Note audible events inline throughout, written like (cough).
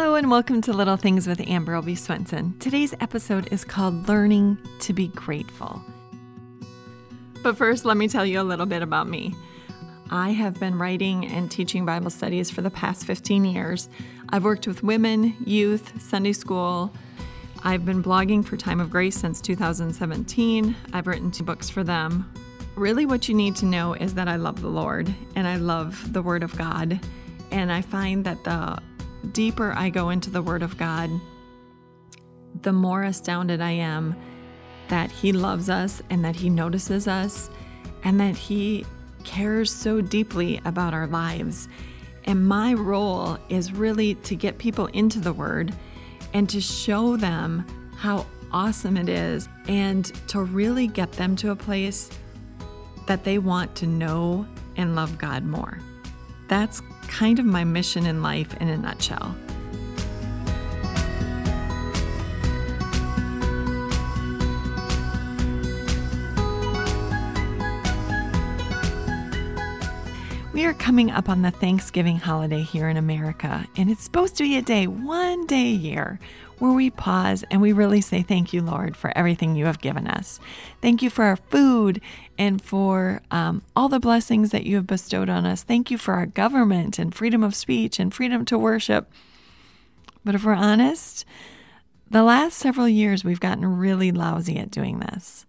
Hello, and welcome to Little Things with Amber Albee Swenson. Today's episode is called Learning to Be Grateful. But first, let me tell you a little bit about me. I have been writing and teaching Bible studies for the past 15 years. I've worked with women, youth, Sunday school. I've been blogging for Time of Grace since 2017. I've written two books for them. Really, what you need to know is that I love the Lord and I love the Word of God. And I find that the deeper I go into the Word of God, the more astounded I am that He loves us and that He notices us and that He cares so deeply about our lives. And my role is really to get people into the Word and to show them how awesome it is and to really get them to a place that they want to know and love God more. That's kind of my mission in life in a nutshell. We are coming up on the Thanksgiving holiday here in America, and it's supposed to be a day, one day a year, where we pause and we really say, Thank you, Lord, for everything you have given us. Thank you for our food and for um, all the blessings that you have bestowed on us. Thank you for our government and freedom of speech and freedom to worship. But if we're honest, the last several years we've gotten really lousy at doing this.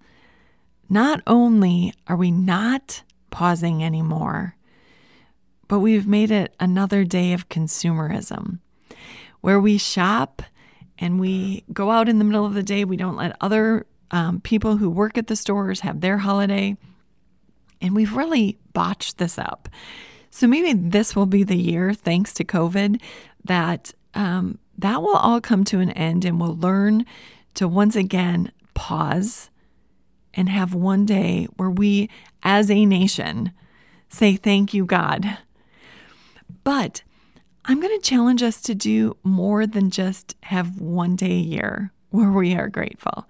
Not only are we not pausing anymore, but we've made it another day of consumerism where we shop and we go out in the middle of the day. We don't let other um, people who work at the stores have their holiday. And we've really botched this up. So maybe this will be the year, thanks to COVID, that um, that will all come to an end and we'll learn to once again pause and have one day where we, as a nation, say, Thank you, God. But I'm going to challenge us to do more than just have one day a year where we are grateful.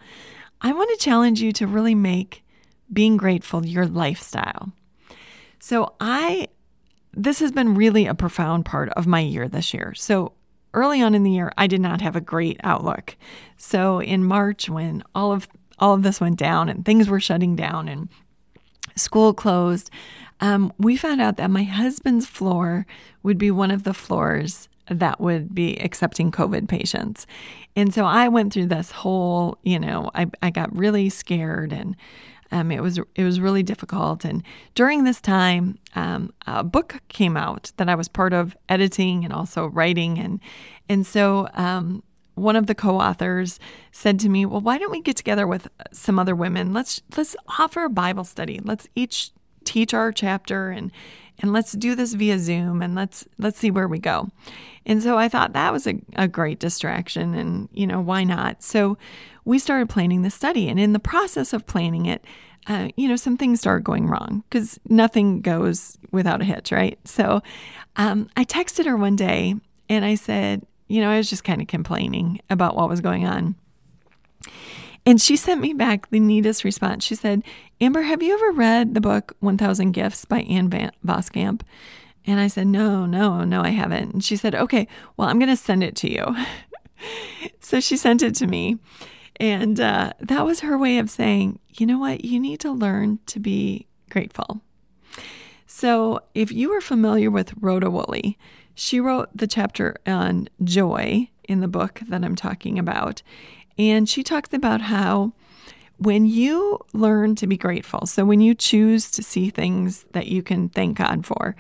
I want to challenge you to really make being grateful your lifestyle. So, I this has been really a profound part of my year this year. So, early on in the year, I did not have a great outlook. So, in March when all of all of this went down and things were shutting down and school closed, um, we found out that my husband's floor would be one of the floors that would be accepting COVID patients. And so I went through this whole, you know, I, I got really scared and um, it was it was really difficult. And during this time, um, a book came out that I was part of editing and also writing. And and so um, one of the co-authors said to me, "Well, why don't we get together with some other women? Let's let's offer a Bible study. Let's each teach our chapter and and let's do this via Zoom and let's let's see where we go. And so I thought that was a, a great distraction and you know why not? So we started planning the study and in the process of planning it, uh, you know some things started going wrong because nothing goes without a hitch, right? So um, I texted her one day and I said, you know, I was just kind of complaining about what was going on. And she sent me back the neatest response. She said, Amber, have you ever read the book 1000 Gifts by Ann Voskamp? And I said, No, no, no, I haven't. And she said, Okay, well, I'm going to send it to you. (laughs) so she sent it to me. And uh, that was her way of saying, You know what? You need to learn to be grateful. So if you are familiar with Rhoda Woolley, she wrote the chapter on joy in the book that I'm talking about. And she talked about how when you learn to be grateful, so when you choose to see things that you can thank God for,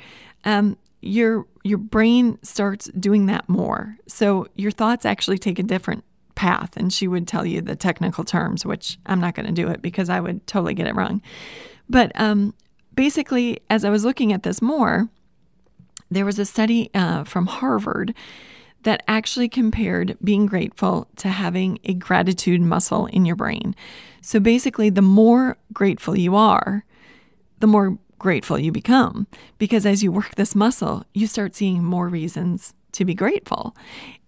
um, your your brain starts doing that more. So your thoughts actually take a different path. And she would tell you the technical terms, which I'm not going to do it because I would totally get it wrong. But um, basically, as I was looking at this more, there was a study uh, from Harvard that actually compared being grateful to having a gratitude muscle in your brain. So basically, the more grateful you are, the more grateful you become. Because as you work this muscle, you start seeing more reasons to be grateful.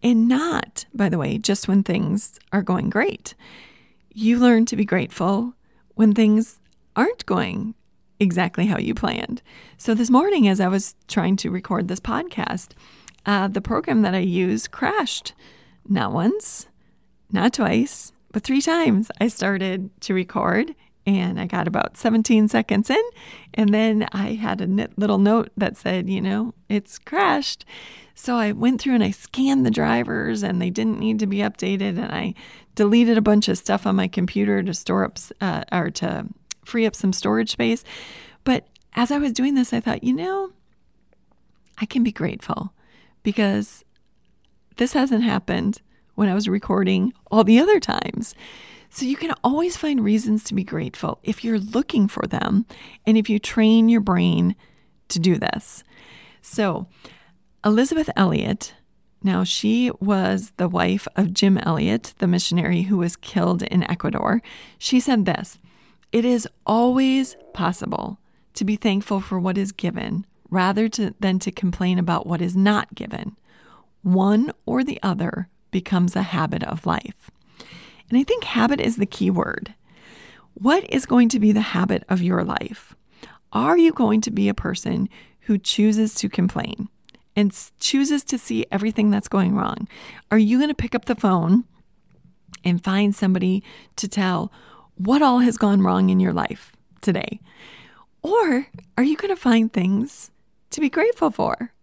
And not, by the way, just when things are going great. You learn to be grateful when things aren't going exactly how you planned. So this morning, as I was trying to record this podcast, uh, the program that I use crashed. Not once, not twice, but three times. I started to record and I got about 17 seconds in, and then I had a little note that said, you know, it's crashed. So I went through and I scanned the drivers, and they didn't need to be updated, and I deleted a bunch of stuff on my computer to store up uh, or to free up some storage space. But as I was doing this, I thought, you know, I can be grateful because this hasn't happened when I was recording all the other times. So you can always find reasons to be grateful if you're looking for them and if you train your brain to do this. So, Elizabeth Elliot, now she was the wife of Jim Elliot, the missionary who was killed in Ecuador. She said this It is always possible to be thankful for what is given rather to, than to complain about what is not given. One or the other becomes a habit of life. And I think habit is the key word. What is going to be the habit of your life? Are you going to be a person who chooses to complain and chooses to see everything that's going wrong? Are you going to pick up the phone and find somebody to tell what all has gone wrong in your life today? Or are you going to find things to be grateful for?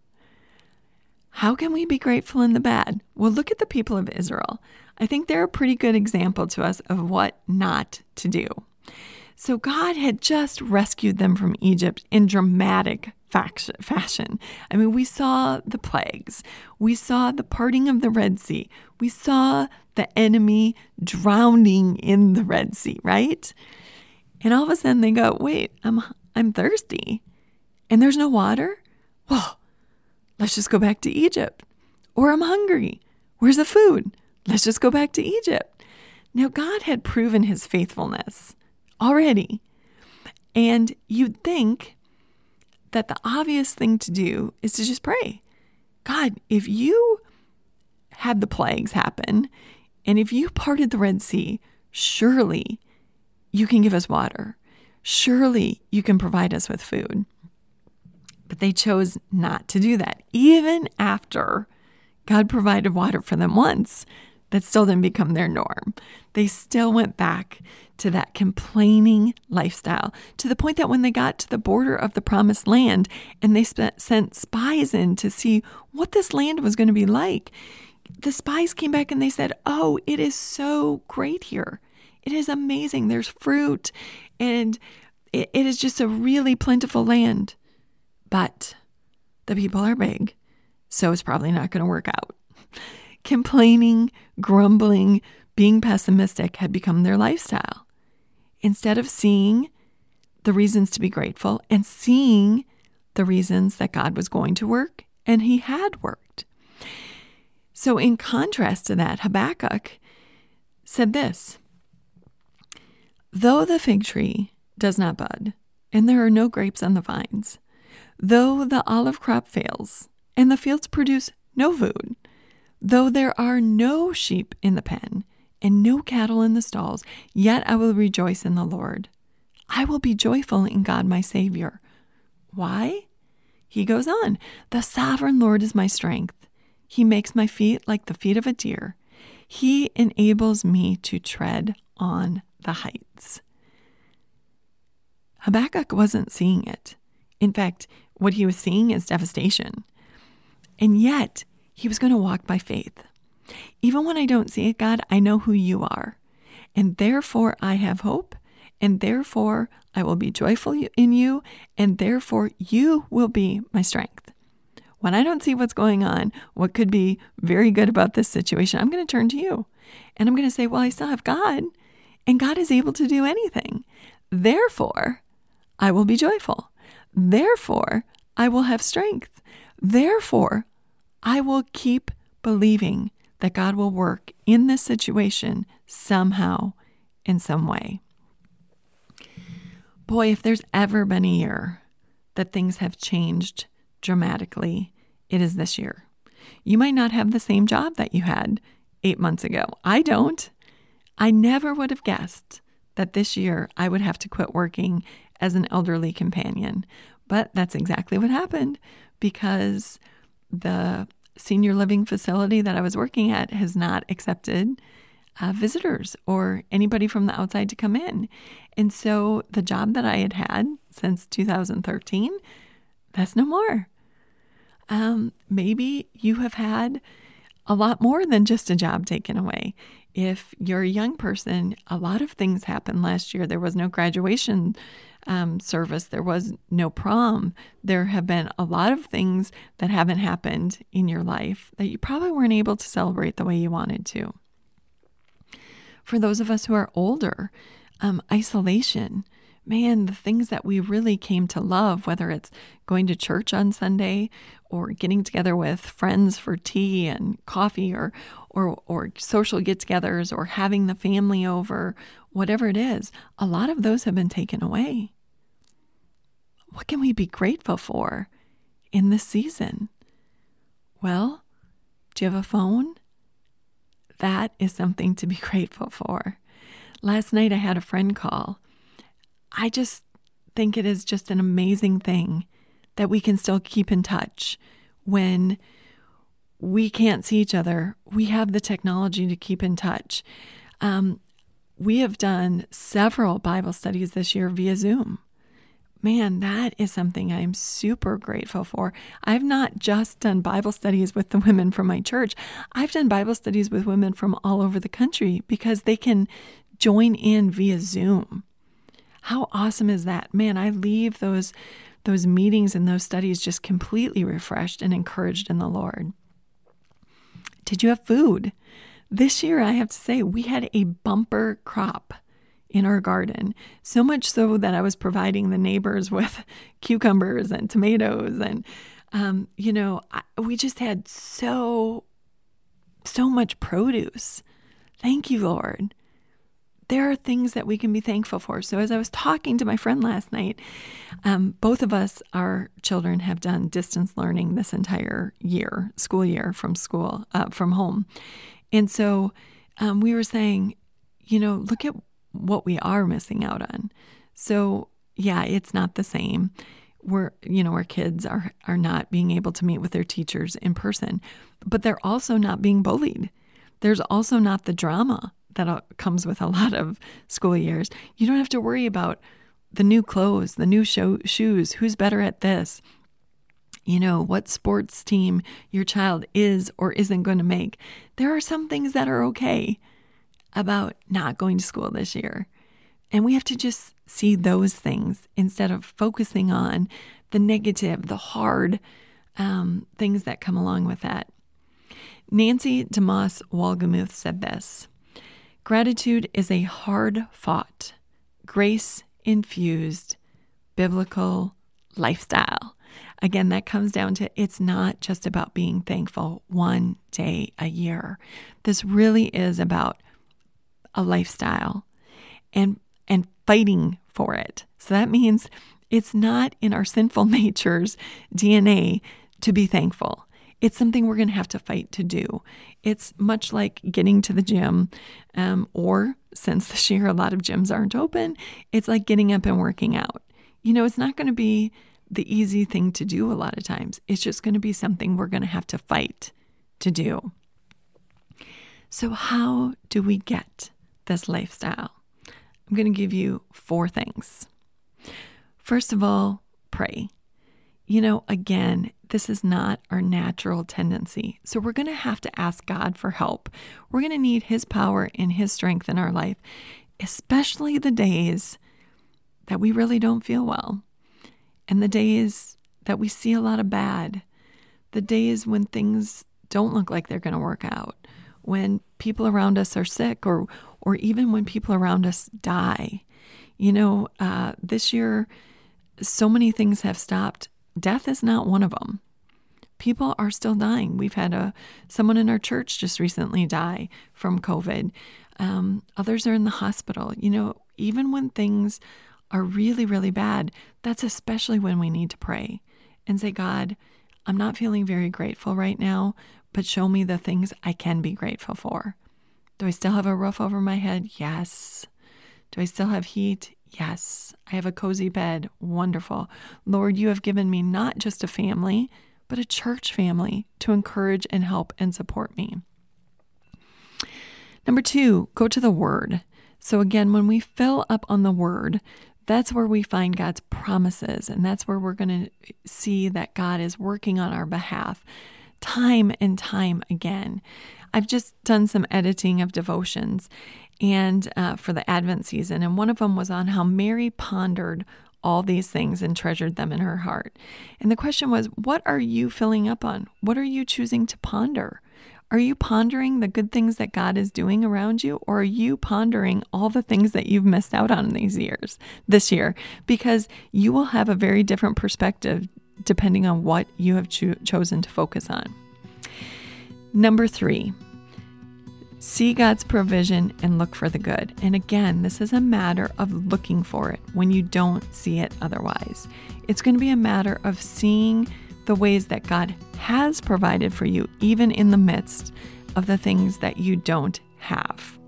How can we be grateful in the bad? Well, look at the people of Israel. I think they're a pretty good example to us of what not to do. So, God had just rescued them from Egypt in dramatic fashion. I mean, we saw the plagues, we saw the parting of the Red Sea, we saw the enemy drowning in the Red Sea, right? And all of a sudden they go, wait, I'm, I'm thirsty and there's no water? Well, Let's just go back to Egypt. Or I'm hungry. Where's the food? Let's just go back to Egypt. Now, God had proven his faithfulness already. And you'd think that the obvious thing to do is to just pray God, if you had the plagues happen and if you parted the Red Sea, surely you can give us water. Surely you can provide us with food. But they chose not to do that. Even after God provided water for them once, that still didn't become their norm. They still went back to that complaining lifestyle to the point that when they got to the border of the promised land and they sent spies in to see what this land was going to be like, the spies came back and they said, Oh, it is so great here. It is amazing. There's fruit and it, it is just a really plentiful land. But the people are big, so it's probably not going to work out. Complaining, grumbling, being pessimistic had become their lifestyle. Instead of seeing the reasons to be grateful and seeing the reasons that God was going to work and he had worked. So, in contrast to that, Habakkuk said this Though the fig tree does not bud, and there are no grapes on the vines, Though the olive crop fails and the fields produce no food, though there are no sheep in the pen and no cattle in the stalls, yet I will rejoice in the Lord. I will be joyful in God my Savior. Why? He goes on The sovereign Lord is my strength. He makes my feet like the feet of a deer. He enables me to tread on the heights. Habakkuk wasn't seeing it. In fact, what he was seeing is devastation. And yet, he was going to walk by faith. Even when I don't see it, God, I know who you are. And therefore, I have hope. And therefore, I will be joyful in you. And therefore, you will be my strength. When I don't see what's going on, what could be very good about this situation, I'm going to turn to you. And I'm going to say, Well, I still have God, and God is able to do anything. Therefore, I will be joyful. Therefore, I will have strength. Therefore, I will keep believing that God will work in this situation somehow, in some way. Boy, if there's ever been a year that things have changed dramatically, it is this year. You might not have the same job that you had eight months ago. I don't. I never would have guessed that this year I would have to quit working as an elderly companion. But that's exactly what happened because the senior living facility that I was working at has not accepted uh, visitors or anybody from the outside to come in. And so the job that I had had since 2013, that's no more. Um, maybe you have had a lot more than just a job taken away. If you're a young person, a lot of things happened last year. There was no graduation um, service, there was no prom. There have been a lot of things that haven't happened in your life that you probably weren't able to celebrate the way you wanted to. For those of us who are older, um, isolation, man, the things that we really came to love, whether it's going to church on Sunday or getting together with friends for tea and coffee or or or social get-togethers or having the family over, whatever it is, a lot of those have been taken away. What can we be grateful for in this season? Well, do you have a phone? That is something to be (laughs) grateful for. Last night I had a friend call. I just think it is just an amazing thing that we can still keep in touch when we can't see each other. We have the technology to keep in touch. Um, we have done several Bible studies this year via Zoom. Man, that is something I'm super grateful for. I've not just done Bible studies with the women from my church, I've done Bible studies with women from all over the country because they can join in via Zoom. How awesome is that? Man, I leave those those meetings and those studies just completely refreshed and encouraged in the Lord. Did you have food? This year, I have to say, we had a bumper crop in our garden. So much so that I was providing the neighbors (laughs) with cucumbers and tomatoes. And, um, you know, I, we just had so, so much produce. Thank you, Lord there are things that we can be thankful for. So, as I was talking to my friend last night, um, both of us, our children, have done distance learning this entire year, school year from school, uh, from home. And so um, we were saying, you know, look at what we are missing out on. So, yeah, it's not the same. We're, you know, our kids are are not being able to meet with their teachers in person, but they're also not being bullied. There's also not the drama that comes with a lot of school years. You don't have to worry about the new clothes, the new show, shoes, who's better at this, you know, what sports team your child is or isn't going to make. There are some things that are okay about not going to school this year. And we have to just see those things instead of focusing on the negative, the hard um, things that come along with that. Nancy DeMoss Wolgemuth said this Gratitude is a hard fought, grace infused, biblical lifestyle. Again, that comes down to it's not just about being thankful one day a year. This really is about a lifestyle and and fighting for it. So that means it's not in our sinful (laughs) nature's DNA to be thankful. It's something we're going to have to fight to do. It's much like getting to the gym, um, or since this year a lot of gyms aren't open, it's like getting up and working out. You know, it's not going to be the easy thing to do a lot of times. It's just going to be something we're going to have to fight to do. So, how do we get this lifestyle? I'm going to give you four things. First of all, pray. You know, again, this is not our natural tendency. So we're going to have to ask God for help. We're going to need His power and His strength in our life, especially the days that we really don't feel well and the days that we see a lot of bad, the days when things don't look like they're going to work out, when people around us are sick, or, or even when people around us die. You know, uh, this year, so many things have stopped death is not one of them. People are still dying. We've had a someone in our church just recently die from COVID. Um, others are in the hospital. You know, even when things are really, really bad, that's especially when we need to pray and say, God, I'm not feeling very grateful right now, but show me the things I can be grateful for. Do I still have a roof over my head? Yes. Do I still have heat? Yes, I have a cozy bed. Wonderful. Lord, you have given me not just a family, but a church family to encourage and help and support me. Number two, go to the Word. So, again, when we fill up on the Word, that's where we find God's promises, and that's where we're going to see that God is working on our behalf time and time again. I've just done some editing of devotions and uh, for the Advent season, and one of them was on how Mary pondered all these things and treasured them in her heart. And the question was, what are you filling up on? What are you choosing to ponder? Are you pondering the good things that God is doing around you, or are you pondering all the things that you've missed out on these years, this year? Because you will have a very different perspective depending on what you have cho- chosen to focus on. Number three, see God's provision and look for the good. And again, this is a matter of looking for it when you don't see it otherwise. It's going to be a matter of seeing the ways that God has provided for you, even in the midst of the things that you don't have.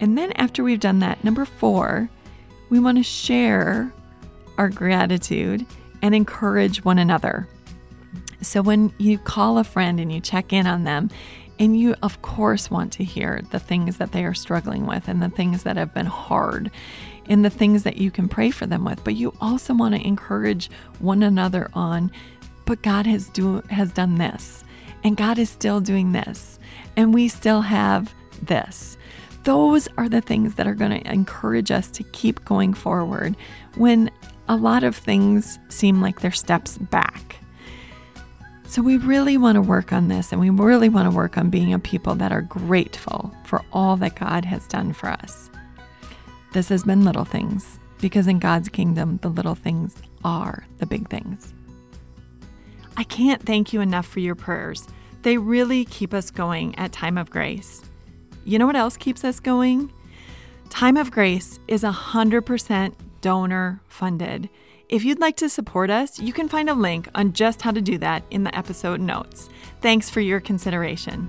And then, after we've done that, number four, we want to share our gratitude and encourage one another. So, when you call a friend and you check in on them, and you, of course, want to hear the things that they are struggling with and the things that have been hard and the things that you can pray for them with, but you also want to encourage one another on, but God has do has done this, and God is still doing this, and we still have this. Those are the things that are going to encourage us to keep going forward when a lot of things seem like they're steps back. So, we really want to work on this and we really want to work on being a people that are grateful for all that God has done for us. This has been Little Things because in God's kingdom, the little things are the big things. I can't thank you enough for your prayers. They really keep us going at Time of Grace. You know what else keeps us going? Time of Grace is 100% donor funded. If you'd like to support us, you can find a link on just how to do that in the episode notes. Thanks for your consideration.